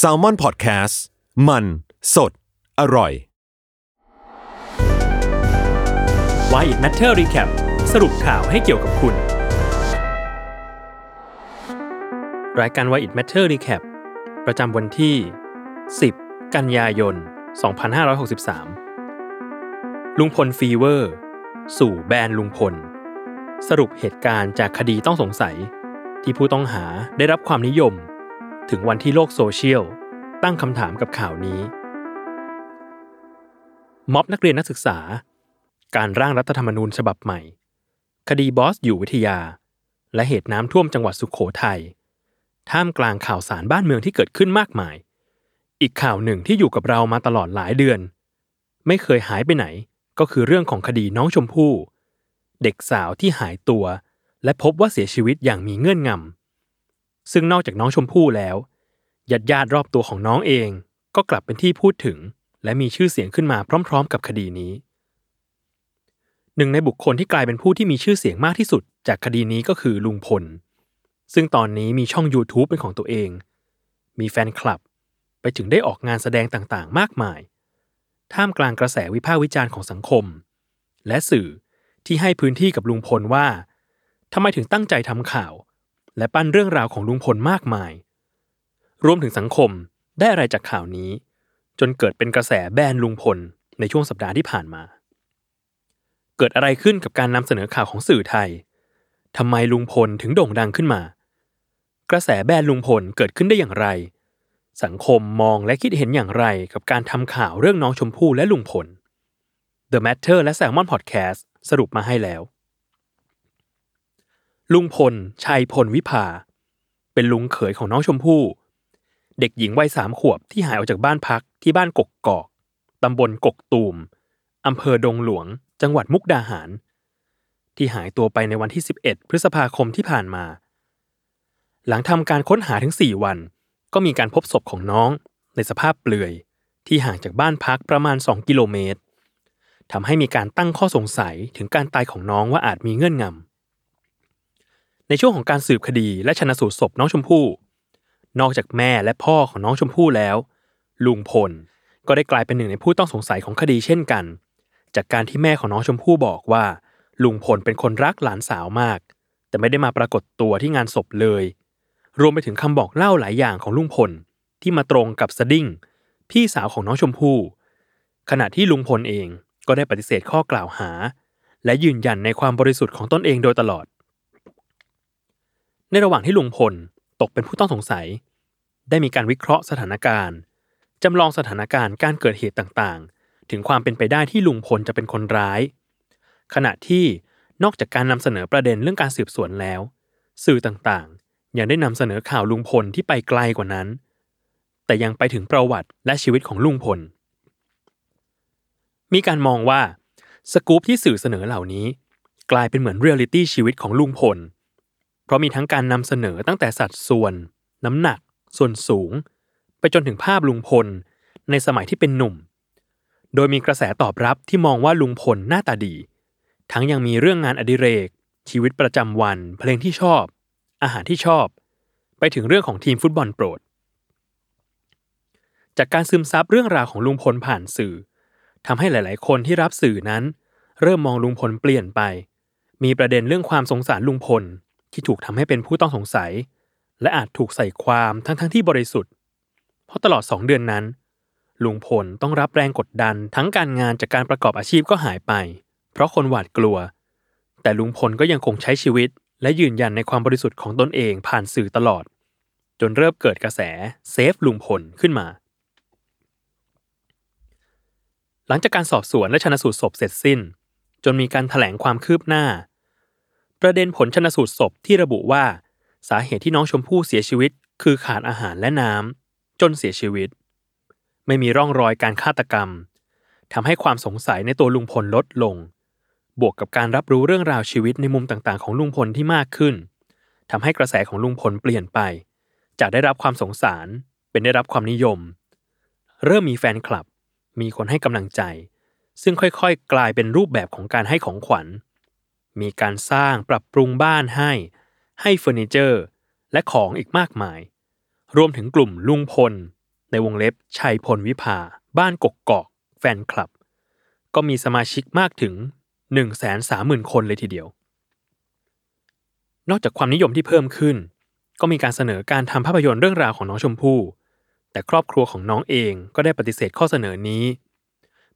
s a l ม o n PODCAST มัน สด อร่อย Why It Matter Recap สรุปข่าวให้เกี่ยวกับคุณ รายการ Why It Matter Recap ประจำวันที่ 10 กันยายน 2563 ลุงพลฟีเวอร์ สู่แบนลุงพล สรุปเหตุการณ์จากคดีต้องสงสัย ที่ผู้ต้องหาได้รับความนิยม ถึงวันที่โลกโซเชียลตั้งคำถามกับข่าวนี้ ม็อบนักเรียนนักศึกษา การร่างรัฐธรรมนูญฉบับใหม่ คดีบอสอยู่วิทยา และเหตุน้ำท่วมจังหวัดสุขโขทัยท่ามกลางข่าวสารบ้านเมืองที่เกิดขึ้นมากมาย อีกข่าวหนึ่งที่อยู่กับเรามาตลอดหลายเดือน ไม่เคยหายไปไหน ก็คือเรื่องของคดีน้องชมพู่ เด็กสาวที่หายตัว และพบว่าเสียชีวิตอย่างมีเงื่อนงำ ซึ่งนอกจากน้องชมพู่แล้วญาติญาติรอบตัวของน้องเองก็กลับเป็นที่พูดถึง และมีชื่อเสียงขึ้นมาพร้อม ๆ กับคดีนี้ หนึ่งในบุคคลที่กลายเป็นผู้ที่มีชื่อเสียงมากที่สุด จากคดีนี้ก็คือลุงพล ซึ่งตอนนี้มีช่อง YouTube เป็นของตัวเอง มีแฟนคลับ ไปถึงได้ออกงานแสดงต่างๆ มากมาย ท่ามกลางกระแสวิพากษ์วิจารณ์ของสังคม และสื่อที่ให้พื้นที่กับลุงพลว่าทำไมถึงตั้งใจทำข่าว และปั้นเรื่องราวของลุงพลมากมาย รวมถึงสังคมได้อะไรจากข่าวนี้ จนเกิดเป็นกระแสแบนลุงพลในช่วงสัปดาห์ที่ผ่านมา เกิดอะไรขึ้นกับการนำเสนอข่าวของสื่อไทยทำไมลุงพลถึงโด่งดังขึ้นมา กระแสแบนลุงพลเกิดขึ้นได้อย่างไร สังคมมองและคิดเห็นอย่างไรกับการทำข่าวเรื่องน้องชมพู่และลุงพล The Matter และ Salmon Podcast สรุปมาให้แล้ว ลุงพล ชัยพลวิภา เป็นลุงเขยของน้องชมพู่ เด็กหญิงวัยสามขวบที่หายออกจากบ้านพักที่บ้านกกกอก ตำบลกกตูม อำเภอดงหลวง จังหวัดมุกดาหาร ที่หายตัวไปในวันที่ 11 พฤษภาคมที่ผ่านมา หลังทำการค้นหาถึง 4 วัน ก็มีการพบศพของน้อง ในสภาพเปลือย ที่ห่างจากบ้านพักประมาณ 2 กิโลเมตรทำให้มีการตั้งข้อสงสัยถึงการตายของน้องว่าอาจมีเงื่อนงำ ในช่วงของการสืบคดีและชนะสูตรศพน้องชมพู่ นอกจากแม่และพ่อของน้องชมพู่แล้ว ลุงพลก็ได้กลายเป็นหนึ่งในผู้ต้องสงสัยของคดีเช่นกัน จากการที่แม่ของน้องชมพู่บอกว่า ลุงพลเป็นคนรักหลานสาวมาก แต่ไม่ได้มาปรากฏตัวที่งานศพเลย รวมไปถึงคำบอกเล่าหลายอย่างของลุงพลที่มาตรงกับสดิ้งพี่สาวของน้องชมพู่ ขณะที่ลุงพลเองก็ได้ปฏิเสธข้อกล่าวหา และยืนยันในความบริสุทธิ์ของตนเองโดยตลอด ในระหว่างที่ลุงพลตกเป็นผู้ต้องสงสัย ได้มีการวิเคราะห์สถานการณ์จำลองสถานการณ์การเกิดเหตุต่างๆ ถึงความเป็นไปได้ที่ลุงพลจะเป็นคนร้าย ขณะที่นอกจากการนำเสนอประเด็นเรื่องการสืบสวนแล้ว สื่อต่างๆ ยังได้นำเสนอข่าวลุงพลที่ไปไกลกว่านั้น แต่ยังไปถึงประวัติและชีวิตของลุงพล มีการมองว่าสกู๊ปที่สื่อเสนอเหล่านี้ กลายเป็นเหมือนเรียลลิตี้ชีวิตของลุงพล เพราะมีทั้งการนำเสนอตั้งแต่สัดส่วน น้ำหนัก ส่วนสูง ไปจนถึงภาพลุงพล ในสมัยที่เป็นหนุ่ม โดยมีกระแสตอบรับที่มองว่าลุงพลหน้าตาดี ทั้งยังมีเรื่องงานอดิเรก ชีวิตประจำวัน เพลงที่ชอบ อาหารที่ชอบ ไปถึงเรื่องของทีมฟุตบอลโปรด จากการซึมซับเรื่องราวของลุงพลผ่านสื่อทำให้หลาย ๆ คนที่รับสื่อนั้น เริ่มมองลุงพลเปลี่ยนไป มีประเด็นเรื่องความสงสารลุงพล ที่ถูกทำให้เป็นผู้ต้องสงสัย และอาจถูกใส่ความทั้งๆทที่บริสุทธิ์ เพราะตลอด2เดือนนั้น ลุงพลต้องรับแรงกดดันทั้งการงานจากการประกอบอาชีพก็หายไป เพราะคนหวาดกลัว แต่ลุงพลก็ยังคงใช้ชีวิต และยืนยันในความบริสุทธิ์ของตนเองผ่านสื่อตลอด จนเริ่มเกิดกระแสเซฟลุงพลขึ้นมาหลังจากการสอบสวนและชนะสูตรศพเสร็จสิ้น จนมีการแถลงความคืบหน้า ประเด็นผลชนสูตรศพที่ระบุว่า สาเหตุที่น้องชมพู่เสียชีวิต คือขาดอาหารและน้ำจนเสียชีวิต ไม่มีร่องรอยการฆาตกรรมทำให้ความสงสัยในตัวลุงพลลดลง บวกกับการรับรู้เรื่องราวชีวิตในมุมต่างๆ ของลุงพลที่มากขึ้นทำให้กระแสของลุงพลเปลี่ยนไป จากได้รับความสงสารเป็นได้รับความนิยม เริ่มมีแฟนคลับ มีคนให้กำลังใจ ซึ่งค่อยๆ กลายเป็นรูปแบบของการให้ของขวัญ มีการสร้างปรับปรุงบ้านให้ ให้เฟอร์นิเจอร์ และของอีกมากมาย รวมถึงกลุ่มลุงพล ในวงเล็บชัยพลวิภา บ้านกกกอก แฟนคลับ ก็มีสมาชิกมากถึง 1 3 0 0 0 0 คนเลยทีเดียว นอกจากความนิยมที่เพิ่มขึ้น ก็มีการเสนอการทำภาพยนตร์เรื่องราวของน้องชมพู่ แต่ครอบครัวของน้องเองก็ได้ปฏิเสธข้อเสนอนี้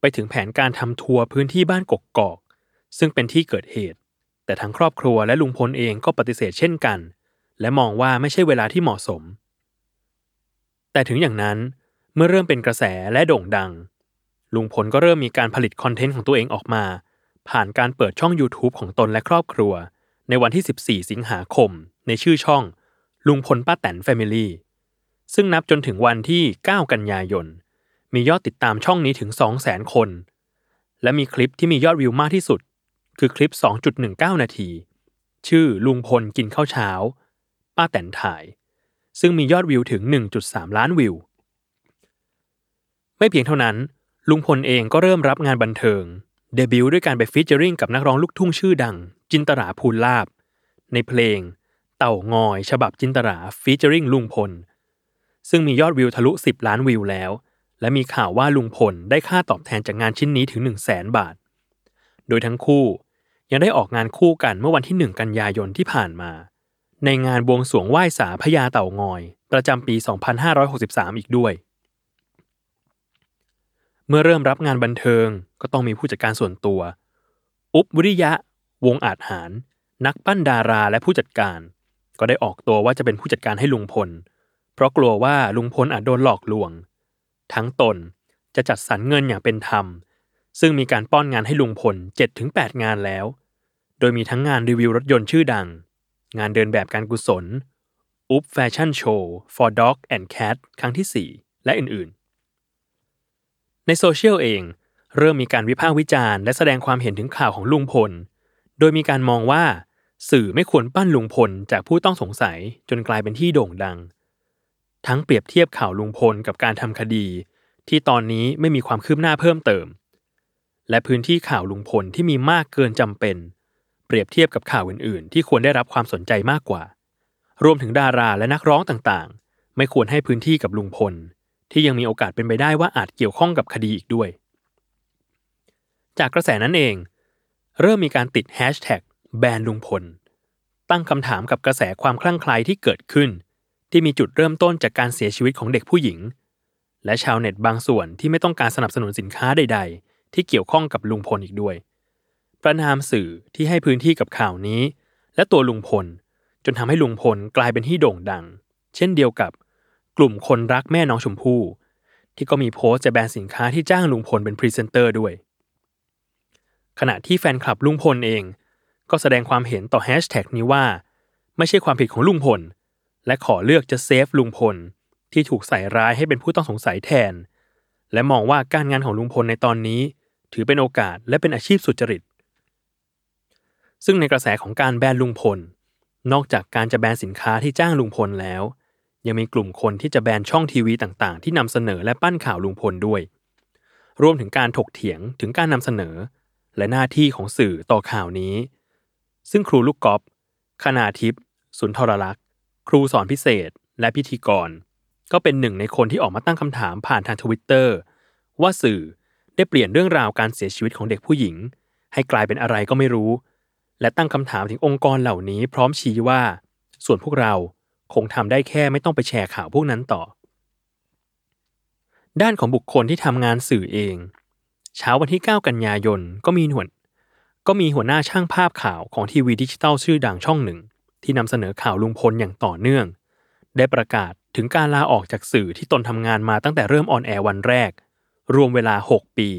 ไปถึงแผนการทำทัวร์พื้นที่บ้านกกกอกซึ่งเป็นที่เกิดเหตุ แต่ทั้งครอบครัวและลุงพลเองก็ปฏิเสธเช่นกัน และมองว่าไม่ใช่เวลาที่เหมาะสม แต่ถึงอย่างนั้นเมื่อเริ่มเป็นกระแสและโด่งดัง ลุงพลก็เริ่มมีการผลิตคอนเทนต์ของตัวเองออกมา ผ่านการเปิดช่อง YouTube ของตนและครอบครัว ในวันที่ 14 สิงหาคม ในชื่อช่อง ลุงพลป้าแตนแฟมิลี่ซึ่งนับจนถึงวันที่ 9 กันยายน มียอดติดตามช่องนี้ถึง 200,000 คน และมีคลิปที่มียอดวิวมากที่สุด คือคลิป 2.19 นาที ชื่อลุงพลกินข้าวเช้า ป้าแตนถ่าย ซึ่งมียอดวิวถึง 1.3 ล้านวิว ไม่เพียงเท่านั้น ลุงพลเองก็เริ่มรับงานบันเทิง เดบิวต์ด้วยการไปฟีเจอริงกับนักร้องลูกทุ่งชื่อดัง จินตราภูลลาบ ในเพลง เต่างอย ฉบับจินตราฟีเจอริงลุงพล ซึ่งมียอดวิวทะลุ 10 ล้านวิวแล้วและมีข่าวว่าลุงพลได้ค่าตอบแทนจากงานชิ้นนี้ถึง 1 0 0 0 0แสนบาท โดยทั้งคู่ ยังได้ออกงานคู่กันเมื่อวันที่ 1 กันยายนที่ผ่านมา ในงานบวงสรวงไหว้สาพญาเต่างอย ประจำปี 2563 อีกด้วย เมื่อเริ่มรับงานบันเทิงก็ต้องมีผู้จัดการส่วนตัว อุบวิริยะ วงอาจหาร นักปั้นดาราและผู้จัดการ ก็ได้ออกตัวว่าจะเป็นผู้จัดการให้ลุงพล เพราะกลัวว่าลุงพลอาจโดนหลอกลวง ทั้งตนจะจัดสรรเงินอย่างเป็นธรรม ซึ่งมีการป้อนงานให้ลุงพล 7-8 งานแล้ว โดยมีทั้งงานรีวิวรถยนต์ชื่อดัง งานเดินแบบการกุศลอุ๊บแฟชั่นโชว์ for dog and cat ครั้งที่ 4 และอื่นๆ ในโซเชียลเอง เริ่มมีการวิพากษ์วิจารณ์และแสดงความเห็นถึงข่าวของลุงพล โดยมีการมองว่าสื่อไม่ควรปั้นลุงพลจากผู้ต้องสงสัยจนกลายเป็นที่โด่งดัง ทั้งเปรียบเทียบข่าวลุงพลกับการทำคดี ที่ตอนนี้ไม่มีความคืบหน้าเพิ่มเติม และพื้นที่ข่าวลุงพลที่มีมากเกินจำเป็น เปรียบเทียบกับข่าวอื่นๆ ที่ควรได้รับความสนใจมากกว่า รวมถึงดาราและนักร้องต่างๆ ไม่ควรให้พื้นที่กับลุงพล ที่ยังมีโอกาสเป็นไปได้ว่าอาจเกี่ยวข้องกับคดีอีกด้วย จากกระแสนั้นเอง เริ่มมีการติดแฮชแท็กแบนลุงพล ตั้งคำถามกับกระแสความคลั่งไคล้ที่เกิดขึ้น ที่มีจุดเริ่มต้นจากการเสียชีวิตของเด็กผู้หญิง และชาวเน็ตบางส่วนที่ไม่ต้องการสนับสนุนสินค้าใดๆ ที่เกี่ยวข้องกับลุงพลอีกด้วย ประนามสื่อที่ให้พื้นที่กับข่าวนี้ และตัวลุงพล จนทำให้ลุงพลกลายเป็นที่โด่งดัง เช่นเดียวกับกลุ่มคนรักแม่น้องชมพู่ ที่ก็มีโพสต์จะแบนสินค้าที่จ้างลุงพลเป็นพรีเซนเตอร์ด้วย ขณะที่แฟนคลับลุงพลเอง ก็แสดงความเห็นต่อแฮชแท็กนี้ว่า ไม่ใช่ความผิดของลุงพล และขอเลือกจะ save ลุงพลที่ถูกใส่ร้ายให้เป็นผู้ต้องสงสัยแทน และมองว่าการงานของลุงพลในตอนนี้ ถือเป็นโอกาสและเป็นอาชีพสุจริต ซึ่งในกระแสของการแบนลุงพล นอกจากการจะแบนสินค้าที่จ้างลุงพลแล้ว ยังมีกลุ่มคนที่จะแบนช่องทีวีต่างๆ ที่นำเสนอและปั้นข่าวลุงพลด้วย รวมถึงการถกเถียงถึงการนำเสนอ และหน้าที่ของสื่อต่อข่าวนี้ ซึ่งครูลูกกอล์ฟคณาทิพย์สุนทรลักษณ์ครูสอนพิเศษ และพิธีกร ก็เป็นหนึ่งในคนที่ออกมาตั้งคำถามผ่านทางทวิตเตอร์ว่าสื่อได้เปลี่ยนเรื่องราวการเสียชีวิตของเด็กผู้หญิง ให้กลายเป็นอะไรก็ไม่รู้ และตั้งคำถามถึงองค์กรเหล่านี้พร้อมชี้ว่า ส่วนพวกเราคงทำได้แค่ไม่ต้องไปแชร์ข่าวพวกนั้นต่อ ด้านของบุคคลที่ทำงานสื่อเอง เช้าวันที่ 9 กันยายนก็มีหน่วก็มีหัวหน้าช่างภาพข่าวของทีวีดิจิตอลชื่อดังช่องหนึ่ง ที่นำเสนอข่าวลุงพลอย่างต่อเนื่อง ได้ประกาศ ถึงการลาออกจากสื่อที่ตนทำงานมาตั้งแต่เริ่มออนแอร์วันแรก รวมเวลา 6 ปี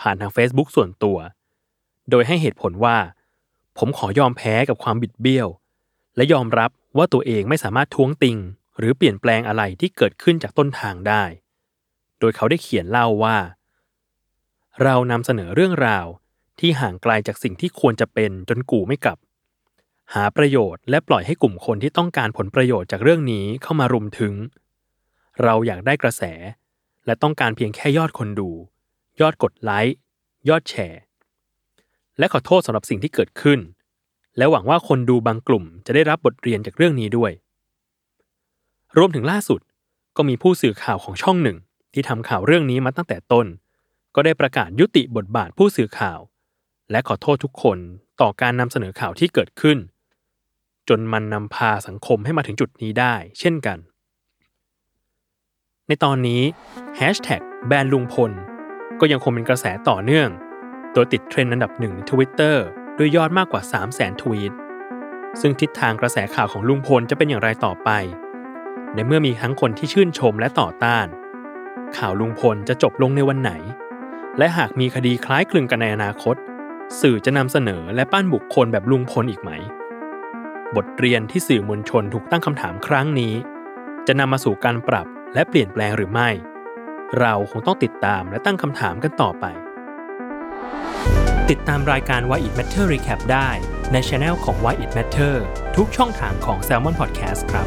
ผ่านทาง Facebook ส่วนตัว โดยให้เหตุผลว่า ผมขอยอมแพ้กับความบิดเบี้ยว และยอมรับว่าตัวเองไม่สามารถท้วงติง หรือเปลี่ยนแปลงอะไรที่เกิดขึ้นจากต้นทางได้ โดยเขาได้เขียนเล่าว่า เรานำเสนอเรื่องราวที่ห่างไกลจากสิ่งที่ควรจะเป็นจนกูไม่กลับ หาประโยชน์และปล่อยให้กลุ่มคนที่ต้องการผลประโยชน์จากเรื่องนี้เข้ามารุมถึง เราอยากได้กระแส และต้องการเพียงแค่ยอดคนดู ยอดกดไลค์ยอดแชร์ และขอโทษสำหรับสิ่งที่เกิดขึ้น และหวังว่าคนดูบางกลุ่มจะได้รับบทเรียนจากเรื่องนี้ด้วย รวมถึงล่าสุดก็มีผู้สื่อข่าวของช่องหนึ่ง ที่ทำข่าวเรื่องนี้มาตั้งแต่ต้น ก็ได้ประกาศยุติบทบาทผู้สื่อข่าว และขอโทษทุกคนต่อการนำเสนอข่าวที่เกิดขึ้น จนมันนำพาสังคมให้มาถึงจุดนี้ได้ เช่นกัน ในตอนนี้แฮชแท็กแบนลุงพล ก็ยังคงเป็นกระแสต่อเนื่อง โดยติดเทรนด์อันดับหนึ่งในทวิตเตอร์ด้วยยอดมากกว่า 3 0 0 0 0 0 ทวีต ซึ่งทิศทางกระแสข่าวของลุงพลจะเป็นอย่างไรต่อไป ในเมื่อมีทั้งคนที่ชื่นชมและต่อต้าน ข่าวลุงพลจะจบลงในวันไหน และหากมีคดีคล้ายคลึงกันในอนาคต สื่อจะนำเสนอและปั้นบุคคลแบบลุงพลอีกไหม บทเรียนที่สื่อมวลชนถูกตั้งคำถามครั้งนี้ จะนำมาสู่การปรับและเปลี่ยนแปลงหรือไม่ เราคงต้องติดตามและตั้งคำถามกันต่อไป ติดตามรายการ Why It Matter Recap ได้ในช anel ของ Why It Matter ทุกช่องทางของ Salmon Podcast ครับ